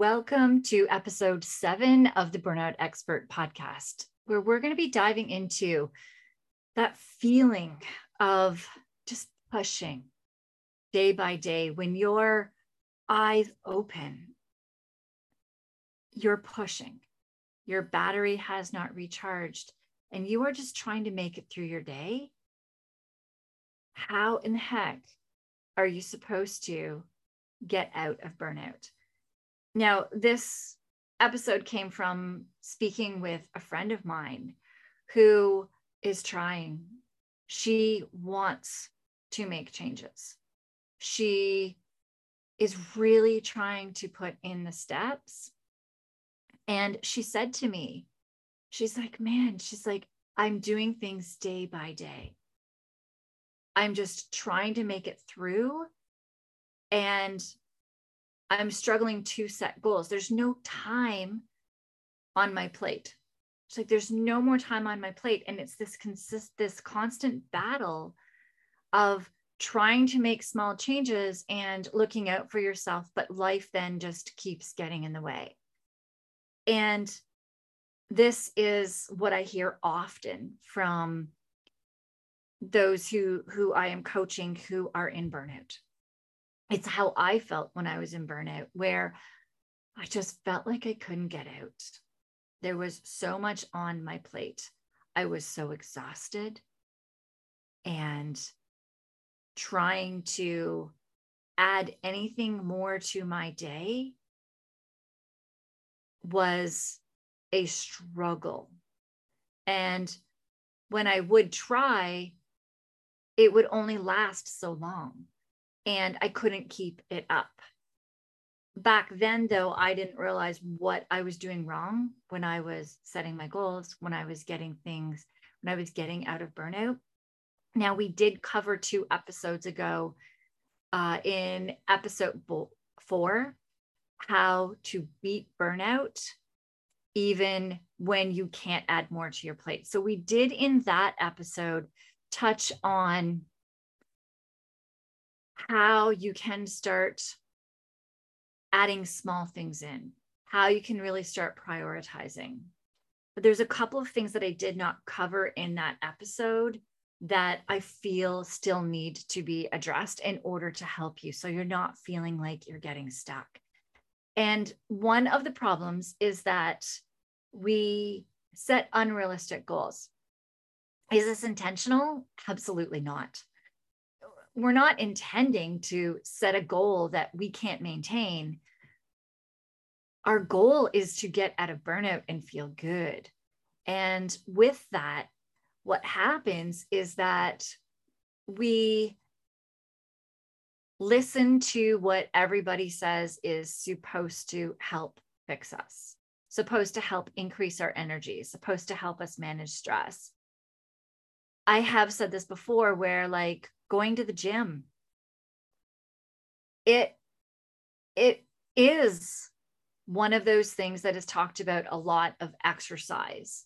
Welcome to episode seven of the Burnout Expert podcast where we're going to be diving into that feeling of just pushing day by day when your eyes open. You're pushing. Your battery has not recharged and you are just trying to make it through your day. How in the heck are you supposed to get out of burnout now this episode came from speaking with a friend of mine who is trying. She wants to make changes. She is really trying to put in the steps. And she said to me, she's like, man, she's like, I'm doing things day by day. I'm just trying to make it through. And I'm struggling to set goals. There's no time on my plate. It's like there's no more time on my plate. And it's this consist this constant battle of trying to make small changes and looking out for yourself, but life then just keeps getting in the way. And this is what I hear often from those who who I am coaching who are in burnout it's how I felt when I was in burnout, where I just felt like I couldn't get out. There was so much on my plate. I was so exhausted and trying to add anything more to my day was a struggle. And when I would try, it would only last so long and I couldn't keep it up. Back then, though, I didn't realize what I was doing wrong when I was setting my goals, when I was getting things, when I was getting out of burnout. Now, we did cover two episodes ago uh, in episode four how to beat burnout even when you can't add more to your plate. So, we did in that episode touch on how you can start adding small things in, how you can really start prioritizing. But there's a couple of things that I did not cover in that episode that I feel still need to be addressed in order to help you. So you're not feeling like you're getting stuck. And one of the problems is that we set unrealistic goals. Is this intentional? Absolutely not we're not intending to set a goal that we can't maintain. Our goal is to get out of burnout and feel good. And with that, what happens is that we listen to what everybody says is supposed to help fix us, supposed to help increase our energy, supposed to help us manage stress. I have said this before where like going to the gym. It it is one of those things that is talked about a lot of exercise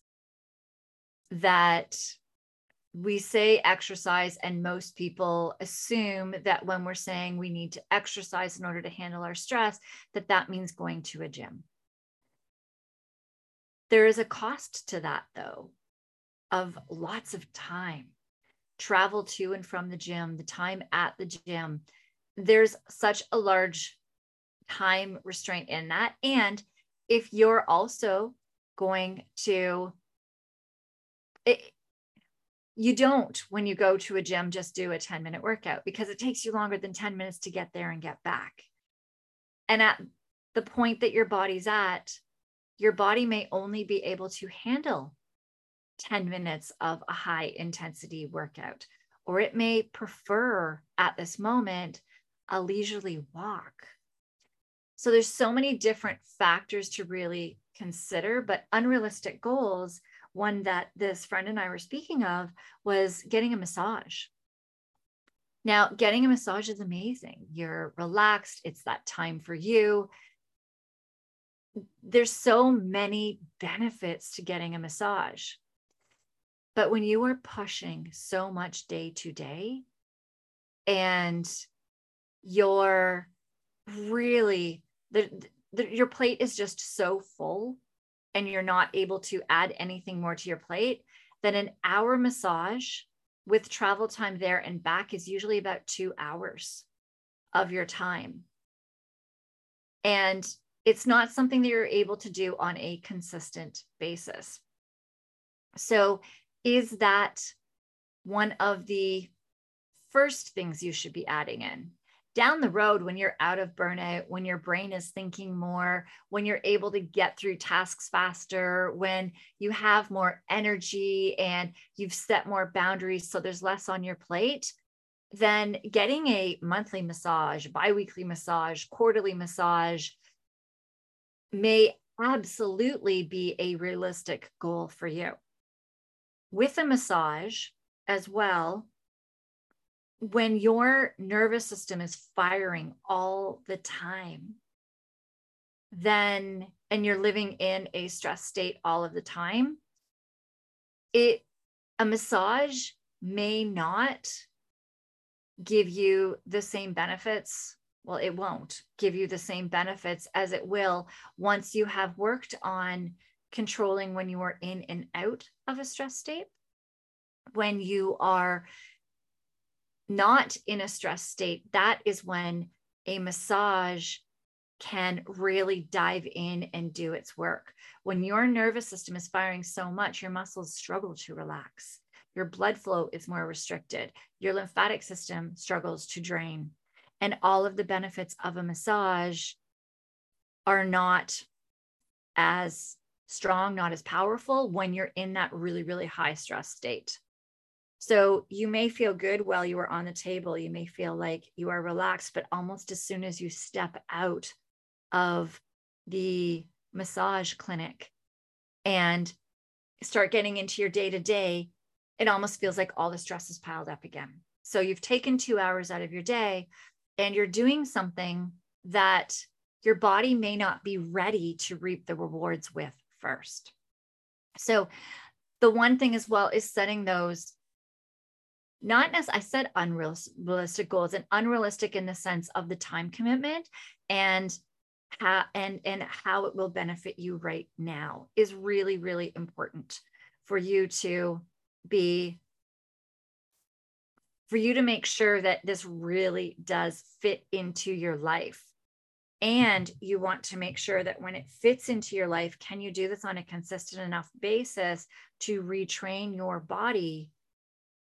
that we say exercise and most people assume that when we're saying we need to exercise in order to handle our stress that that means going to a gym. There is a cost to that though of lots of time travel to and from the gym, the time at the gym. There's such a large time restraint in that. And if you're also going to it, you don't when you go to a gym just do a 10 minute workout because it takes you longer than 10 minutes to get there and get back and at the point that your body's at your body may only be able to handle 10 minutes of a high intensity workout or it may prefer at this moment a leisurely walk so there's so many different factors to really consider but unrealistic goals one that this friend and I were speaking of was getting a massage. Now, getting a massage is amazing. You're relaxed, it's that time for you. There's so many benefits to getting a massage. But when you are pushing so much day to day and you're really, the, the, your plate is just so full and you're not able to add anything more to your plate, then an hour massage with travel time there and back is usually about two hours of your time. And it's not something that you're able to do on a consistent basis. So, is that one of the first things you should be adding in? down the road when you're out of burnout when your brain is thinking more when you're able to get through tasks faster when you have more energy and you've set more boundaries so there's less on your plate then getting a monthly massage biweekly massage quarterly massage may absolutely be a realistic goal for you with a massage as well when your nervous system is firing all the time, then, and you're living in a stress state all of the time, it, a massage may not give you the same benefits. Well, it won't give you the same benefits as it will once you have worked on controlling when you are in and out of a stress state, when you are not in a stress state, that is when a massage can really dive in and do its work. When your nervous system is firing so much, your muscles struggle to relax. Your blood flow is more restricted. Your lymphatic system struggles to drain. And all of the benefits of a massage are not as strong, not as powerful when you're in that really, really high stress state. So you may feel good while you are on the table. You may feel like you are relaxed, but almost as soon as you step out of the massage clinic and start getting into your day to day, it almost feels like all the stress is piled up again. So you've taken two hours out of your day and you're doing something that your body may not be ready to reap the rewards with first. So the one thing as well is setting those not as I said unrealistic goals and unrealistic in the sense of the time commitment and how and and how it will benefit you right now is really really important for you to be for you to make sure that this really does fit into your life and you want to make sure that when it fits into your life can you do this on a consistent enough basis to retrain your body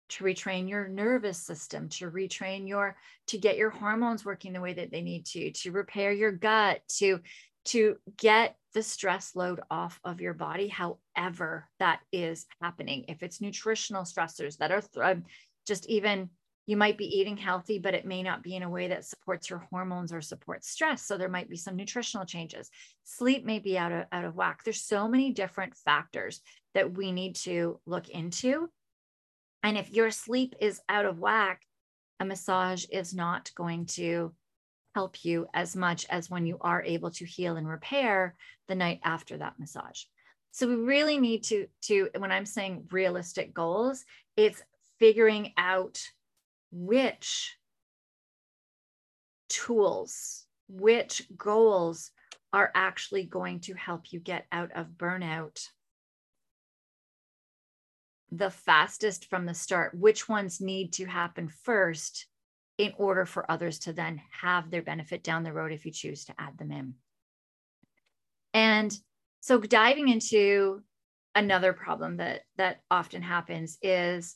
to retrain your nervous system to retrain your to get your hormones working the way that they need to to repair your gut to to get the stress load off of your body however that is happening. If it's nutritional stressors that are th- um, just even you might be eating healthy but it may not be in a way that supports your hormones or supports stress so there might be some nutritional changes. Sleep may be out of out of whack. There's so many different factors that we need to look into. And if your sleep is out of whack, a massage is not going to help you as much as when you are able to heal and repair the night after that massage. So we really need to to when I'm saying realistic goals, it's figuring out which tools, which goals are actually going to help you get out of burnout the fastest from the start, which ones need to happen first in order for others to then have their benefit down the road if you choose to add them in. And so diving into another problem that that often happens is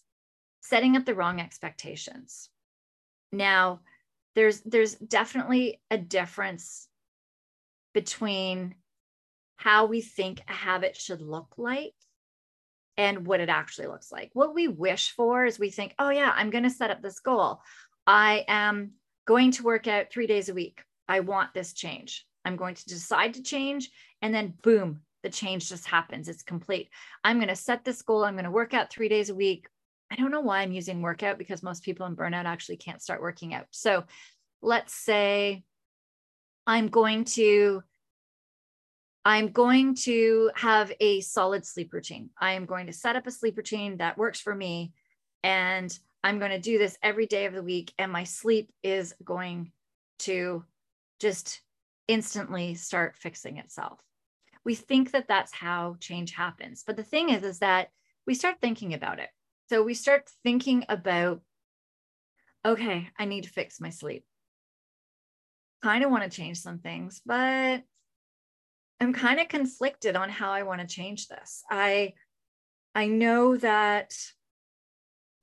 setting up the wrong expectations. Now, there's there's definitely a difference between how we think a habit should look like and what it actually looks like. What we wish for is we think, oh, yeah, I'm going to set up this goal. I am going to work out three days a week. I want this change. I'm going to decide to change. And then, boom, the change just happens. It's complete. I'm going to set this goal. I'm going to work out three days a week. I don't know why I'm using workout because most people in burnout actually can't start working out. So let's say I'm going to I'm going to have a solid sleep routine. I am going to set up a sleep routine that works for me and I'm going to do this every day of the week and my sleep is going to just instantly start fixing itself. We think that that's how change happens. But the thing is is that we start thinking about it. So we start thinking about okay, I need to fix my sleep. Kind of want to change some things, but I'm kind of conflicted on how I want to change this. I I know that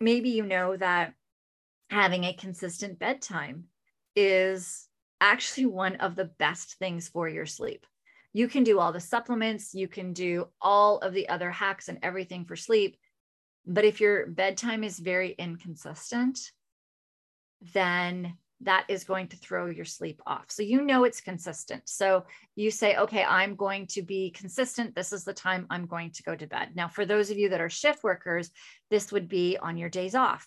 maybe you know that having a consistent bedtime is actually one of the best things for your sleep. You can do all the supplements, you can do all of the other hacks and everything for sleep. But if your bedtime is very inconsistent, then that is going to throw your sleep off. So you know it's consistent. So you say, okay, I'm going to be consistent. This is the time I'm going to go to bed. Now, for those of you that are shift workers, this would be on your days off.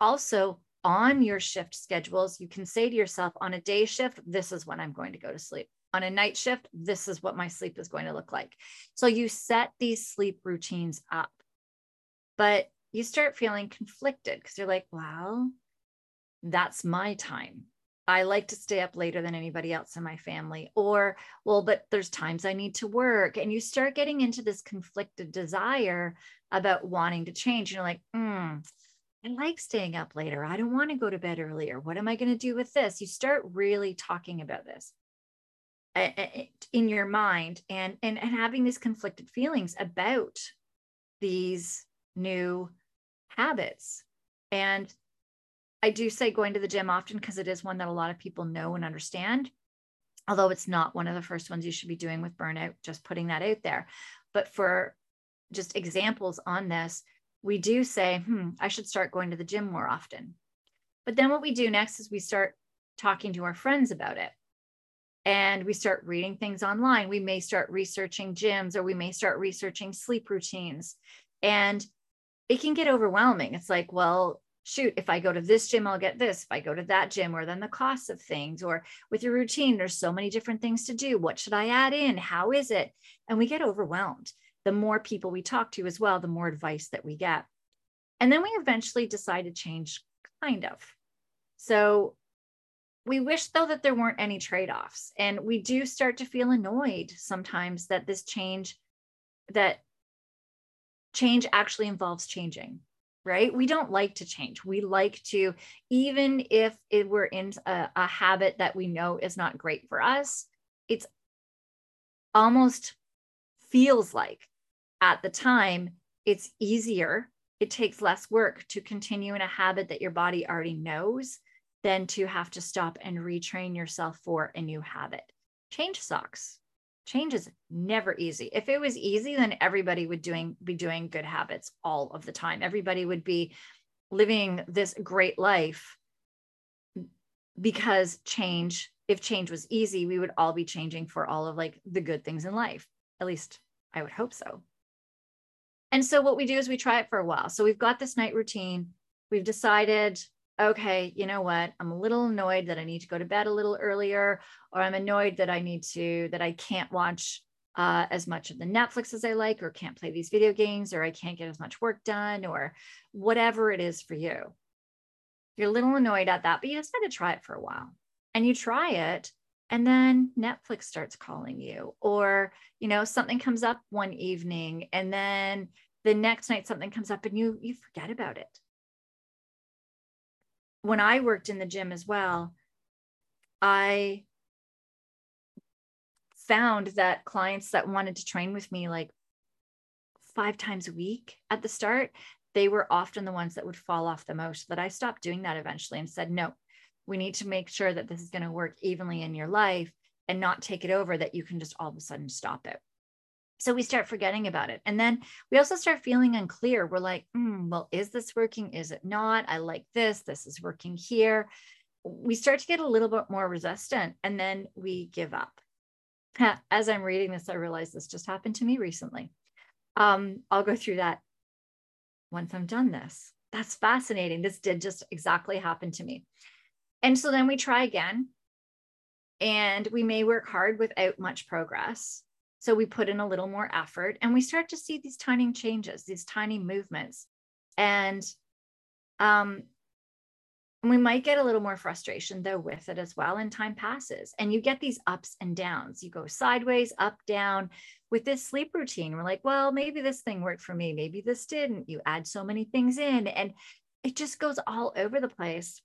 Also, on your shift schedules, you can say to yourself, on a day shift, this is when I'm going to go to sleep. On a night shift, this is what my sleep is going to look like. So you set these sleep routines up, but you start feeling conflicted because you're like, well, that's my time. I like to stay up later than anybody else in my family. Or, well, but there's times I need to work. And you start getting into this conflicted desire about wanting to change. You're like, mm, I like staying up later. I don't want to go to bed earlier. What am I going to do with this? You start really talking about this eh, eh, eh, in your mind and, and, and having these conflicted feelings about these new habits. And I do say going to the gym often because it is one that a lot of people know and understand. Although it's not one of the first ones you should be doing with burnout, just putting that out there. But for just examples on this, we do say, hmm, I should start going to the gym more often. But then what we do next is we start talking to our friends about it. And we start reading things online. We may start researching gyms or we may start researching sleep routines. And it can get overwhelming. It's like, well, shoot, if I go to this gym, I'll get this. If I go to that gym, or then the cost of things, or with your routine, there's so many different things to do. What should I add in? How is it? And we get overwhelmed. The more people we talk to as well, the more advice that we get. And then we eventually decide to change, kind of. So we wish though that there weren't any trade-offs and we do start to feel annoyed sometimes that this change that change actually involves changing right? We don't like to change. We like to, even if it, we're in a, a habit that we know is not great for us, it's almost feels like at the time it's easier. It takes less work to continue in a habit that your body already knows than to have to stop and retrain yourself for a new habit. Change sucks change is never easy. If it was easy then everybody would doing be doing good habits all of the time. Everybody would be living this great life because change if change was easy we would all be changing for all of like the good things in life. At least i would hope so. And so what we do is we try it for a while. So we've got this night routine. We've decided okay, you know what? I'm a little annoyed that I need to go to bed a little earlier, or I'm annoyed that I need to, that I can't watch uh, as much of the Netflix as I like, or can't play these video games, or I can't get as much work done, or whatever it is for you. You're a little annoyed at that, but you decide to try it for a while. And you try it, and then Netflix starts calling you, or you know, something comes up one evening, and then the next night something comes up and you you forget about it when I worked in the gym as well, I found that clients that wanted to train with me like five times a week at the start, they were often the ones that would fall off the most. That I stopped doing that eventually and said, no, we need to make sure that this is going to work evenly in your life and not take it over that you can just all of a sudden stop it. So we start forgetting about it. And then we also start feeling unclear. We're like, mm, well, is this working? Is it not? I like this. This is working here. We start to get a little bit more resistant and then we give up. As I'm reading this, I realize this just happened to me recently. Um, I'll go through that once I'm done this. That's fascinating. This did just exactly happen to me. And so then we try again, and we may work hard without much progress. So we put in a little more effort and we start to see these tiny changes, these tiny movements. And um, we might get a little more frustration though with it as well. And time passes and you get these ups and downs. You go sideways, up, down. With this sleep routine, we're like, well, maybe this thing worked for me. Maybe this didn't. You add so many things in and it just goes all over the place.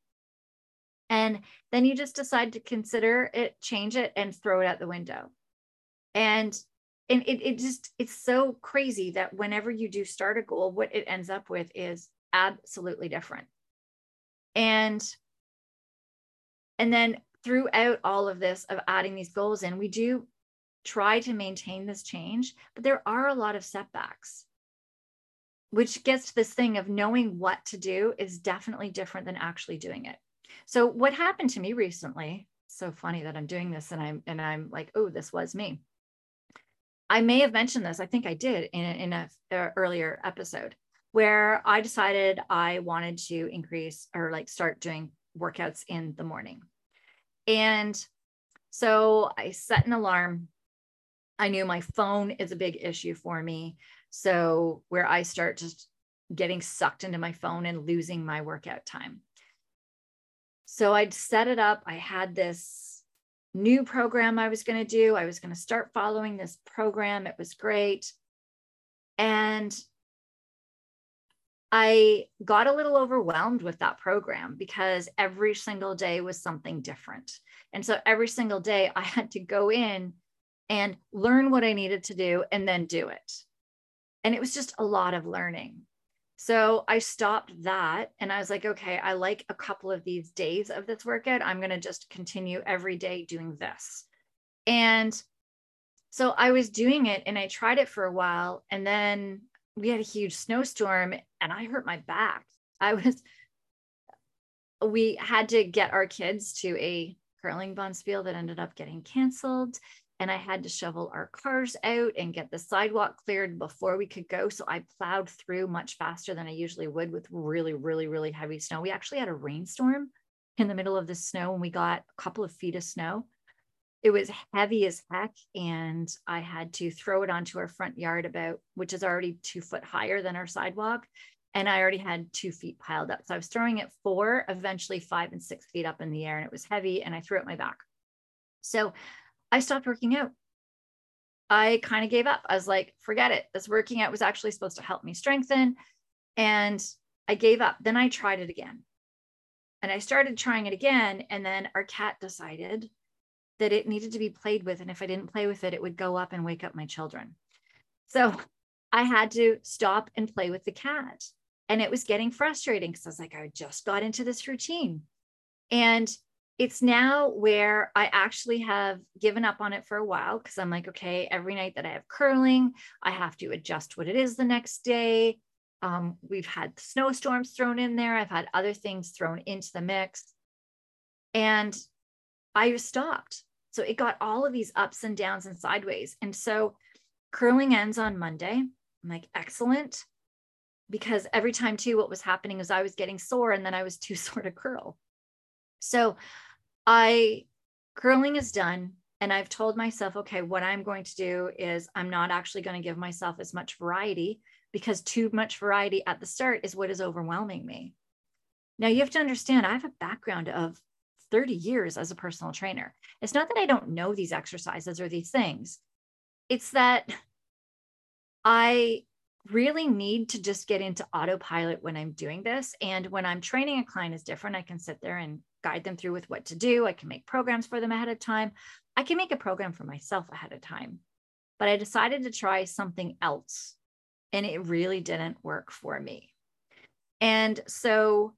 And then you just decide to consider it, change it, and throw it out the window and and it, it just it's so crazy that whenever you do start a goal what it ends up with is absolutely different. And and then throughout all of this of adding these goals in we do try to maintain this change but there are a lot of setbacks which gets to this thing of knowing what to do is definitely different than actually doing it. So what happened to me recently so funny that i'm doing this and i'm and i'm like oh this was me I may have mentioned this. I think I did in, in a, a earlier episode where I decided I wanted to increase or like start doing workouts in the morning. And so I set an alarm. I knew my phone is a big issue for me. So where I start just getting sucked into my phone and losing my workout time. So I'd set it up. I had this new program I was going to do. I was going to start following this program. It was great. And I got a little overwhelmed with that program because every single day was something different. And so every single day I had to go in and learn what I needed to do and then do it. And it was just a lot of learning. So I stopped that and I was like, okay, I like a couple of these days of this workout. I'm going to just continue every day doing this. And so I was doing it and I tried it for a while. And then we had a huge snowstorm and I hurt my back. I was, we had to get our kids to a curling bonspiel that ended up getting canceled and I had to shovel our cars out and get the sidewalk cleared before we could go. So I plowed through much faster than I usually would with really, really, really heavy snow. We actually had a rainstorm in the middle of the snow and we got a couple of feet of snow. It was heavy as heck. And I had to throw it onto our front yard about, which is already two foot higher than our sidewalk. And I already had two feet piled up. So I was throwing it four, eventually five and six feet up in the air. And it was heavy and I threw it my back. So I stopped working out. I kind of gave up. I was like, forget it. This working out was actually supposed to help me strengthen. And I gave up. Then I tried it again. And I started trying it again. And then our cat decided that it needed to be played with. And if I didn't play with it, it would go up and wake up my children. So I had to stop and play with the cat. And it was getting frustrating because I was like, I just got into this routine. And it's now where I actually have given up on it for a while because I'm like, okay, every night that I have curling, I have to adjust what it is the next day. Um, we've had snowstorms thrown in there, I've had other things thrown into the mix. And I stopped. So it got all of these ups and downs and sideways. And so curling ends on Monday. I'm like, excellent. Because every time, too, what was happening is I was getting sore and then I was too sore to curl. So I curling is done. And I've told myself, okay, what I'm going to do is I'm not actually going to give myself as much variety because too much variety at the start is what is overwhelming me. Now, you have to understand, I have a background of 30 years as a personal trainer. It's not that I don't know these exercises or these things, it's that I really need to just get into autopilot when I'm doing this. And when I'm training a client is different. I can sit there and guide them through with what to do. I can make programs for them ahead of time. I can make a program for myself ahead of time. But I decided to try something else and it really didn't work for me. And so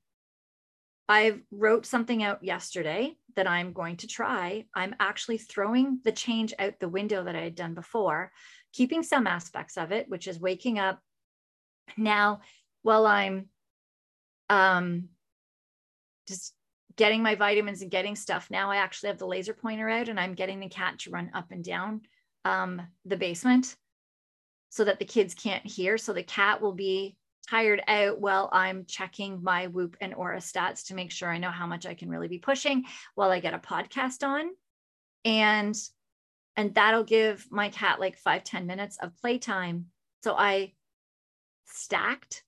I wrote something out yesterday that I'm going to try. I'm actually throwing the change out the window that I had done before, keeping some aspects of it, which is waking up now while I'm um, just getting my vitamins and getting stuff. Now I actually have the laser pointer out and I'm getting the cat to run up and down um, the basement so that the kids can't hear. So the cat will be tired out while I'm checking my Whoop and Oura stats to make sure I know how much I can really be pushing while I get a podcast on. And and that'll give my cat like five ten minutes of playtime. So I stacked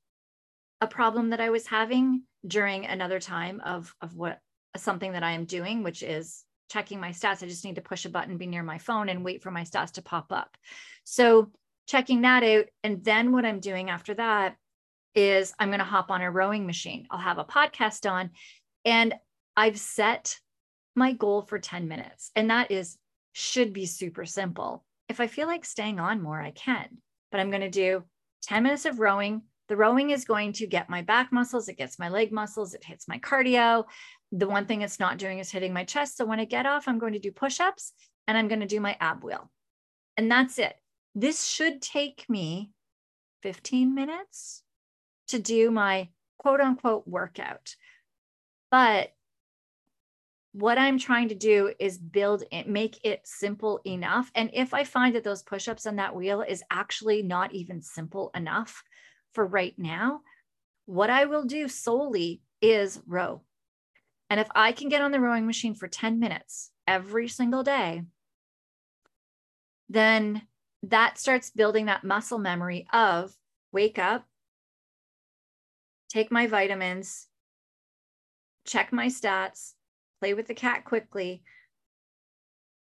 a problem that I was having during another time of of what something that I am doing, which is checking my stats. I just need to push a button, be near my phone, and wait for my stats to pop up. So checking that out. And then what I'm doing after that is I'm going to hop on a rowing machine. I'll have a podcast on, and I've set my goal for 10 minutes. And that is should be super simple. If I feel like staying on more, I can, but I'm going to do 10 minutes of rowing. The rowing is going to get my back muscles, it gets my leg muscles, it hits my cardio. The one thing it's not doing is hitting my chest. So when I get off, I'm going to do push ups and I'm going to do my ab wheel. And that's it. This should take me 15 minutes to do my quote unquote workout. But what I'm trying to do is build it, make it simple enough. And if I find that those push ups on that wheel is actually not even simple enough for right now, what I will do solely is row. And if I can get on the rowing machine for 10 minutes every single day, then that starts building that muscle memory of wake up, take my vitamins, check my stats, play with the cat quickly,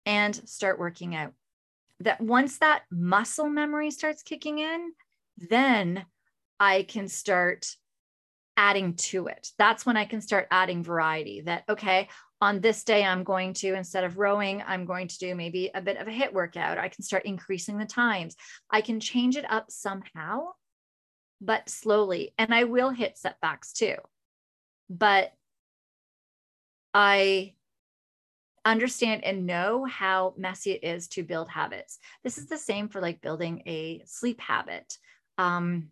and start working out. That once that muscle memory starts kicking in, then I can start adding to it. That's when I can start adding variety. That, okay, on this day, I'm going to, instead of rowing, I'm going to do maybe a bit of a HIIT workout. I can start increasing the times. I can change it up somehow but slowly. And I will hit setbacks too. But I understand and know how messy it is to build habits. This is the same for like building a sleep habit. Um,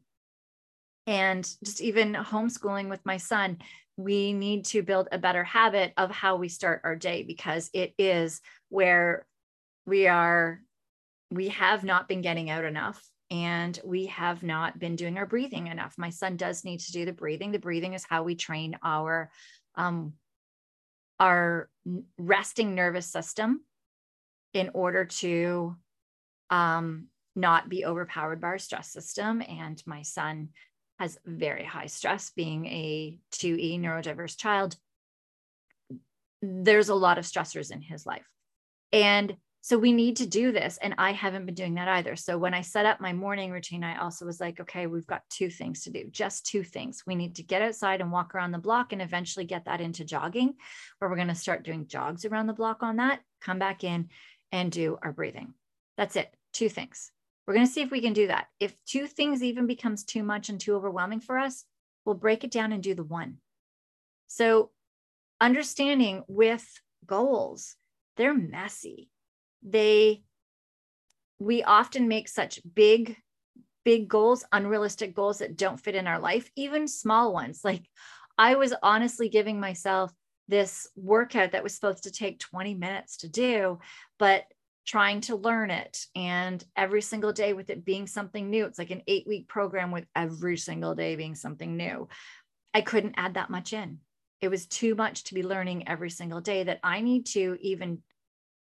and just even homeschooling with my son, we need to build a better habit of how we start our day because it is where we are, we have not been getting out enough and we have not been doing our breathing enough. My son does need to do the breathing. The breathing is how we train our um, our resting nervous system in order to um, not be overpowered by our stress system. And my son has very high stress, being a 2E neurodiverse child. There's a lot of stressors in his life. And so we need to do this. And I haven't been doing that either. So when I set up my morning routine, I also was like, okay, we've got two things to do, just two things. We need to get outside and walk around the block and eventually get that into jogging, where we're going to start doing jogs around the block on that, come back in and do our breathing. That's it. Two things. We're going to see if we can do that. If two things even becomes too much and too overwhelming for us, we'll break it down and do the one. So understanding with goals, they're messy they we often make such big big goals unrealistic goals that don't fit in our life even small ones like i was honestly giving myself this workout that was supposed to take 20 minutes to do but trying to learn it and every single day with it being something new it's like an 8 week program with every single day being something new i couldn't add that much in it was too much to be learning every single day that i need to even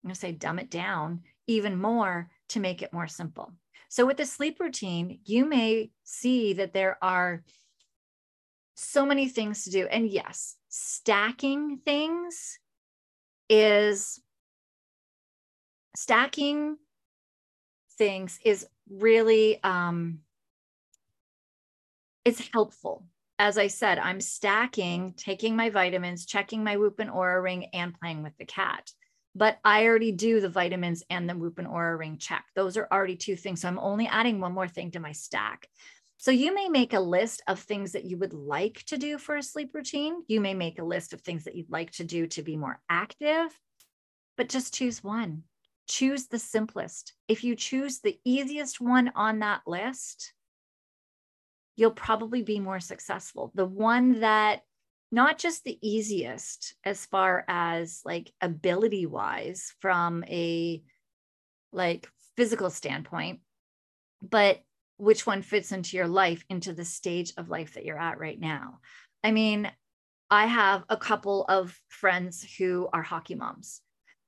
I'm going to say dumb it down even more to make it more simple. So, with the sleep routine, you may see that there are so many things to do. And yes, stacking things is stacking things is really um it's helpful as i said i'm stacking taking my vitamins checking my whoop and Oura ring and playing with the cat but I already do the vitamins and the Whoop and Oura ring check. Those are already two things. So I'm only adding one more thing to my stack. So you may make a list of things that you would like to do for a sleep routine. You may make a list of things that you'd like to do to be more active, but just choose one. Choose the simplest. If you choose the easiest one on that list, you'll probably be more successful. The one that not just the easiest as far as like ability wise from a like physical standpoint but which one fits into your life into the stage of life that you're at right now i mean i have a couple of friends who are hockey moms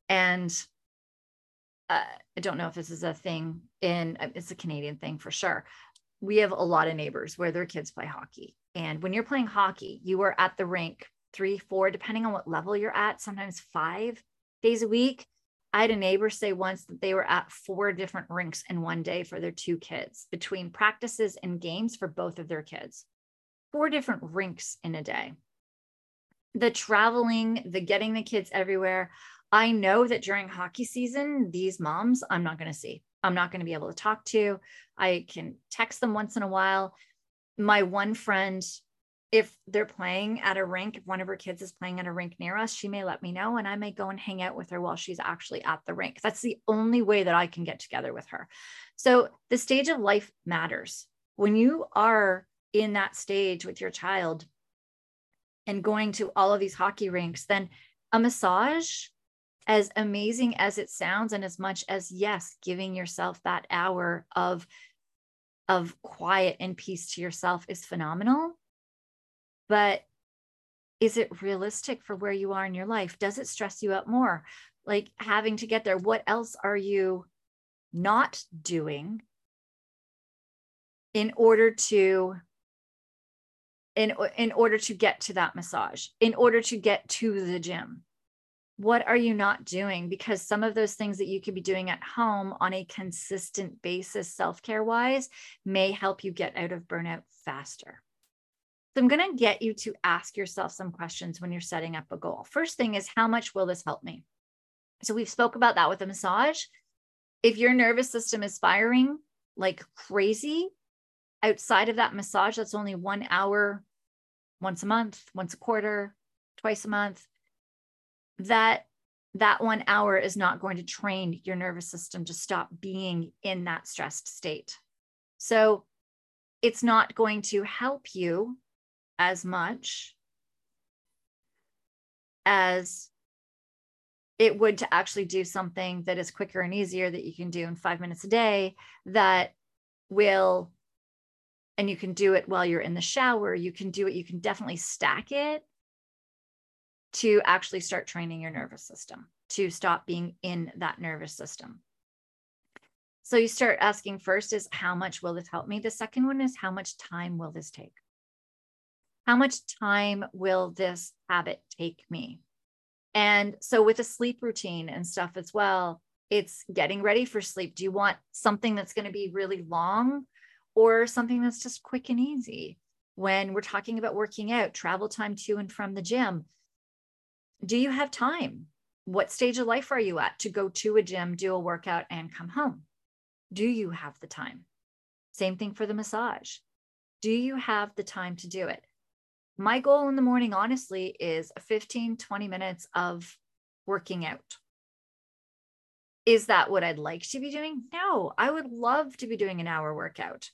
and uh, i don't know if this is a thing in it's a canadian thing for sure we have a lot of neighbors where their kids play hockey and when you're playing hockey, you are at the rink three, four, depending on what level you're at, sometimes five days a week. I had a neighbor say once that they were at four different rinks in one day for their two kids between practices and games for both of their kids. Four different rinks in a day. The traveling, the getting the kids everywhere. I know that during hockey season, these moms, I'm not going to see. I'm not going to be able to talk to. I can text them once in a while my one friend if they're playing at a rink, if one of her kids is playing at a rink near us, she may let me know and I may go and hang out with her while she's actually at the rink. That's the only way that I can get together with her. So the stage of life matters. When you are in that stage with your child and going to all of these hockey rinks, then a massage, as amazing as it sounds, and as much as, yes, giving yourself that hour of of quiet and peace to yourself is phenomenal. But is it realistic for where you are in your life? Does it stress you out more? Like having to get there, what else are you not doing in order to in, in order to get to that massage, in order to get to the gym? What are you not doing? Because some of those things that you could be doing at home on a consistent basis, self care wise, may help you get out of burnout faster. So I'm going to get you to ask yourself some questions when you're setting up a goal. First thing is, how much will this help me? So we've spoke about that with a massage. If your nervous system is firing like crazy outside of that massage, that's only one hour once a month, once a quarter, twice a month that that one hour is not going to train your nervous system to stop being in that stressed state. So it's not going to help you as much as it would to actually do something that is quicker and easier that you can do in five minutes a day that will and you can do it while you're in the shower. You can do it. You can definitely stack it to actually start training your nervous system to stop being in that nervous system. So you start asking first is how much will this help me? The second one is how much time will this take? How much time will this habit take me? And so with a sleep routine and stuff as well, it's getting ready for sleep. Do you want something that's going to be really long or something that's just quick and easy? When we're talking about working out, travel time to and from the gym, do you have time? What stage of life are you at to go to a gym, do a workout, and come home? Do you have the time? Same thing for the massage. Do you have the time to do it? My goal in the morning, honestly, is 15, 20 minutes of working out. Is that what I'd like to be doing? No, I would love to be doing an hour workout.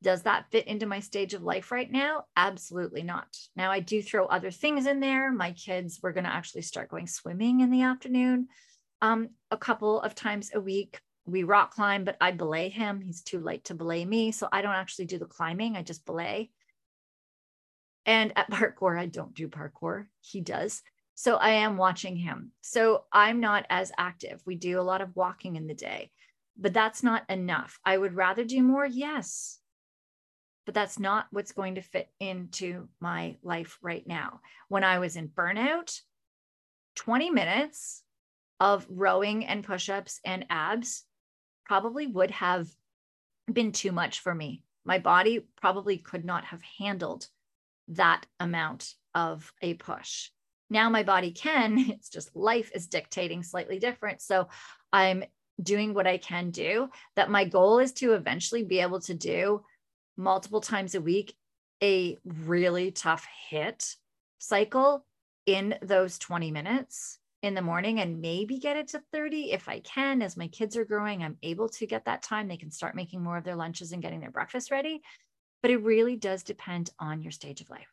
Does that fit into my stage of life right now? Absolutely not. Now, I do throw other things in there. My kids, we're going to actually start going swimming in the afternoon um, a couple of times a week. We rock climb, but I belay him. He's too light to belay me. So I don't actually do the climbing, I just belay. And at parkour, I don't do parkour. He does. So I am watching him. So I'm not as active. We do a lot of walking in the day, but that's not enough. I would rather do more. Yes but that's not what's going to fit into my life right now. When I was in burnout, 20 minutes of rowing and push ups and abs probably would have been too much for me. My body probably could not have handled that amount of a push. Now my body can, it's just life is dictating slightly different. So I'm doing what I can do. That my goal is to eventually be able to do multiple times a week a really tough HIIT cycle in those 20 minutes in the morning and maybe get it to 30 if I can. As my kids are growing, I'm able to get that time. They can start making more of their lunches and getting their breakfast ready. But it really does depend on your stage of life.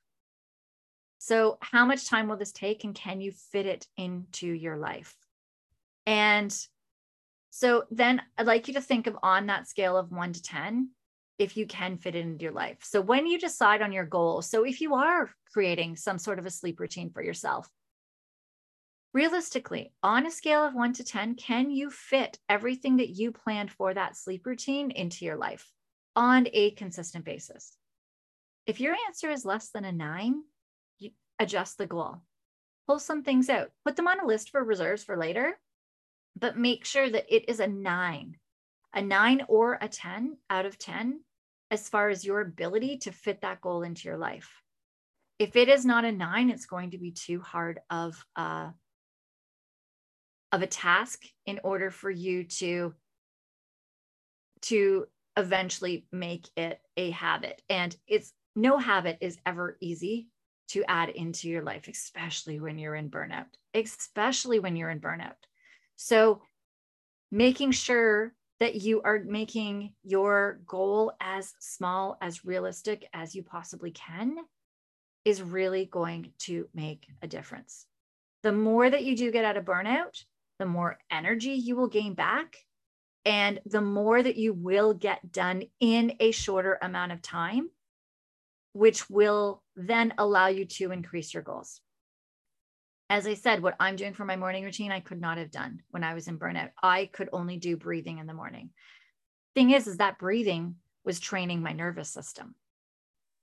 So, how much time will this take and can you fit it into your life? And so, then I'd like you to think of on that scale of one to 10, if you can fit it into your life. So, when you decide on your goal, so if you are creating some sort of a sleep routine for yourself, realistically, on a scale of one to 10, can you fit everything that you planned for that sleep routine into your life on a consistent basis? If your answer is less than a nine, adjust the goal. Pull some things out, put them on a list for reserves for later, but make sure that it is a nine, a nine or a 10 out of 10 as far as your ability to fit that goal into your life. If it is not a nine, it's going to be too hard of a, of a task in order for you to, to eventually make it a habit. And it's no habit is ever easy to add into your life, especially when you're in burnout, especially when you're in burnout. So, making sure that you are making your goal as small, as realistic as you possibly can is really going to make a difference. The more that you do get out of burnout, the more energy you will gain back. And the more that you will get done in a shorter amount of time, which will then allow you to increase your goals. As I said, what I'm doing for my morning routine, I could not have done when I was in burnout. I could only do breathing in the morning. Thing is, is that breathing was training my nervous system.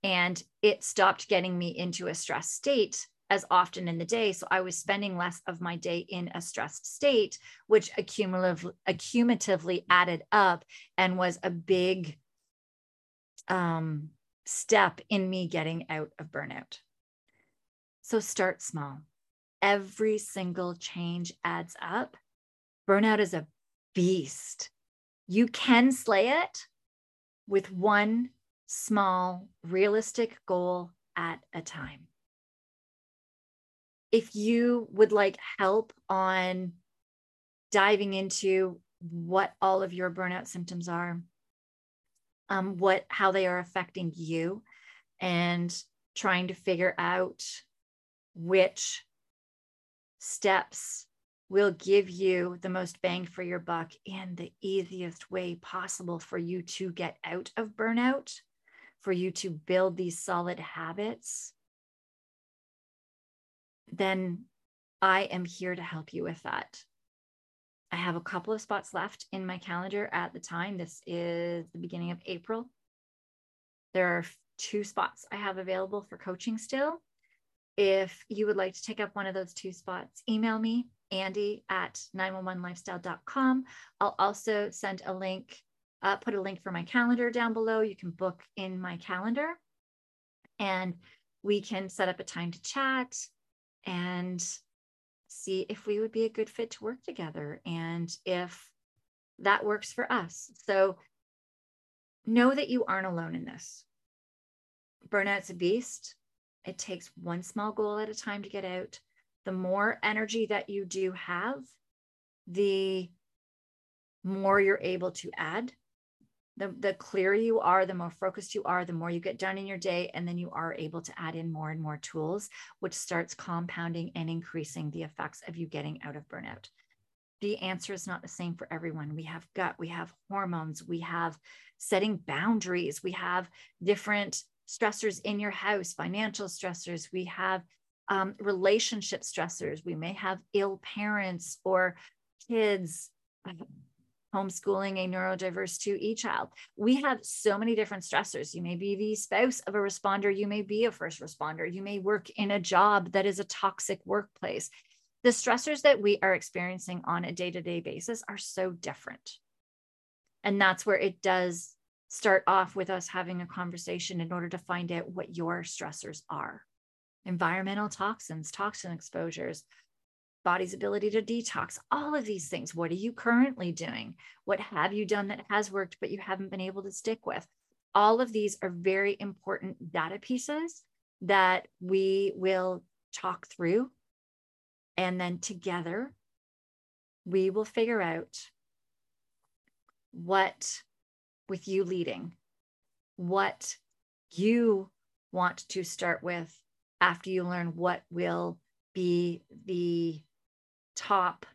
And it stopped getting me into a stress state as often in the day. So I was spending less of my day in a stressed state, which accumulatively, accumulatively added up and was a big um, step in me getting out of burnout. So start small. Every single change adds up. Burnout is a beast. You can slay it with one small, realistic goal at a time. If you would like help on diving into what all of your burnout symptoms are, um, what how they are affecting you and trying to figure out which steps will give you the most bang for your buck in the easiest way possible for you to get out of burnout, for you to build these solid habits, then I am here to help you with that. I have a couple of spots left in my calendar at the time. This is the beginning of April. There are two spots I have available for coaching still. If you would like to take up one of those two spots, email me, Andi at 911lifestyle.com. I'll also send a link, uh, put a link for my calendar down below. You can book in my calendar and we can set up a time to chat and see if we would be a good fit to work together and if that works for us. So know that you aren't alone in this. Burnout's a beast. It takes one small goal at a time to get out. The more energy that you do have, the more you're able to add the, the clearer you are, the more focused you are, the more you get done in your day. And then you are able to add in more and more tools, which starts compounding and increasing the effects of you getting out of burnout. The answer is not the same for everyone. We have gut, we have hormones, we have setting boundaries, we have different stressors in your house, financial stressors, we have um, relationship stressors, we may have ill parents or kids homeschooling a neurodiverse 2E child. We have so many different stressors. You may be the spouse of a responder, you may be a first responder, you may work in a job that is a toxic workplace. The stressors that we are experiencing on a day to day basis are so different. And that's where it does start off with us having a conversation in order to find out what your stressors are. environmental toxins, toxin exposures, body's ability to detox, all of these things. What are you currently doing? What have you done that has worked, but you haven't been able to stick with? All of these are very important data pieces that we will talk through. And then together, we will figure out what, with you leading, what you want to start with after you learn what will be the top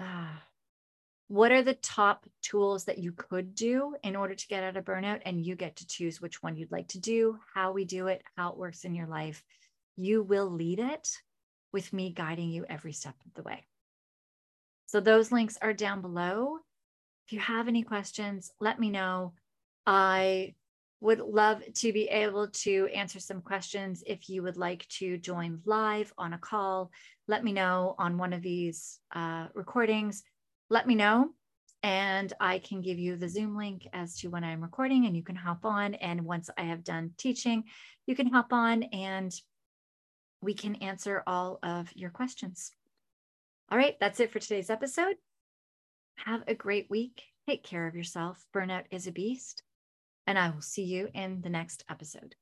uh, what are the top tools that you could do in order to get out of burnout? And you get to choose which one you'd like to do how we do it how it works in your life. You will lead it with me guiding you every step of the way. So those links are down below if you have any questions let me know i would love to be able to answer some questions. If you would like to join live on a call, let me know on one of these uh, recordings. Let me know, and I can give you the Zoom link as to when I'm recording, and you can hop on. And once I have done teaching, you can hop on and we can answer all of your questions. All right, that's it for today's episode. Have a great week. Take care of yourself. Burnout is a beast and I will see you in the next episode.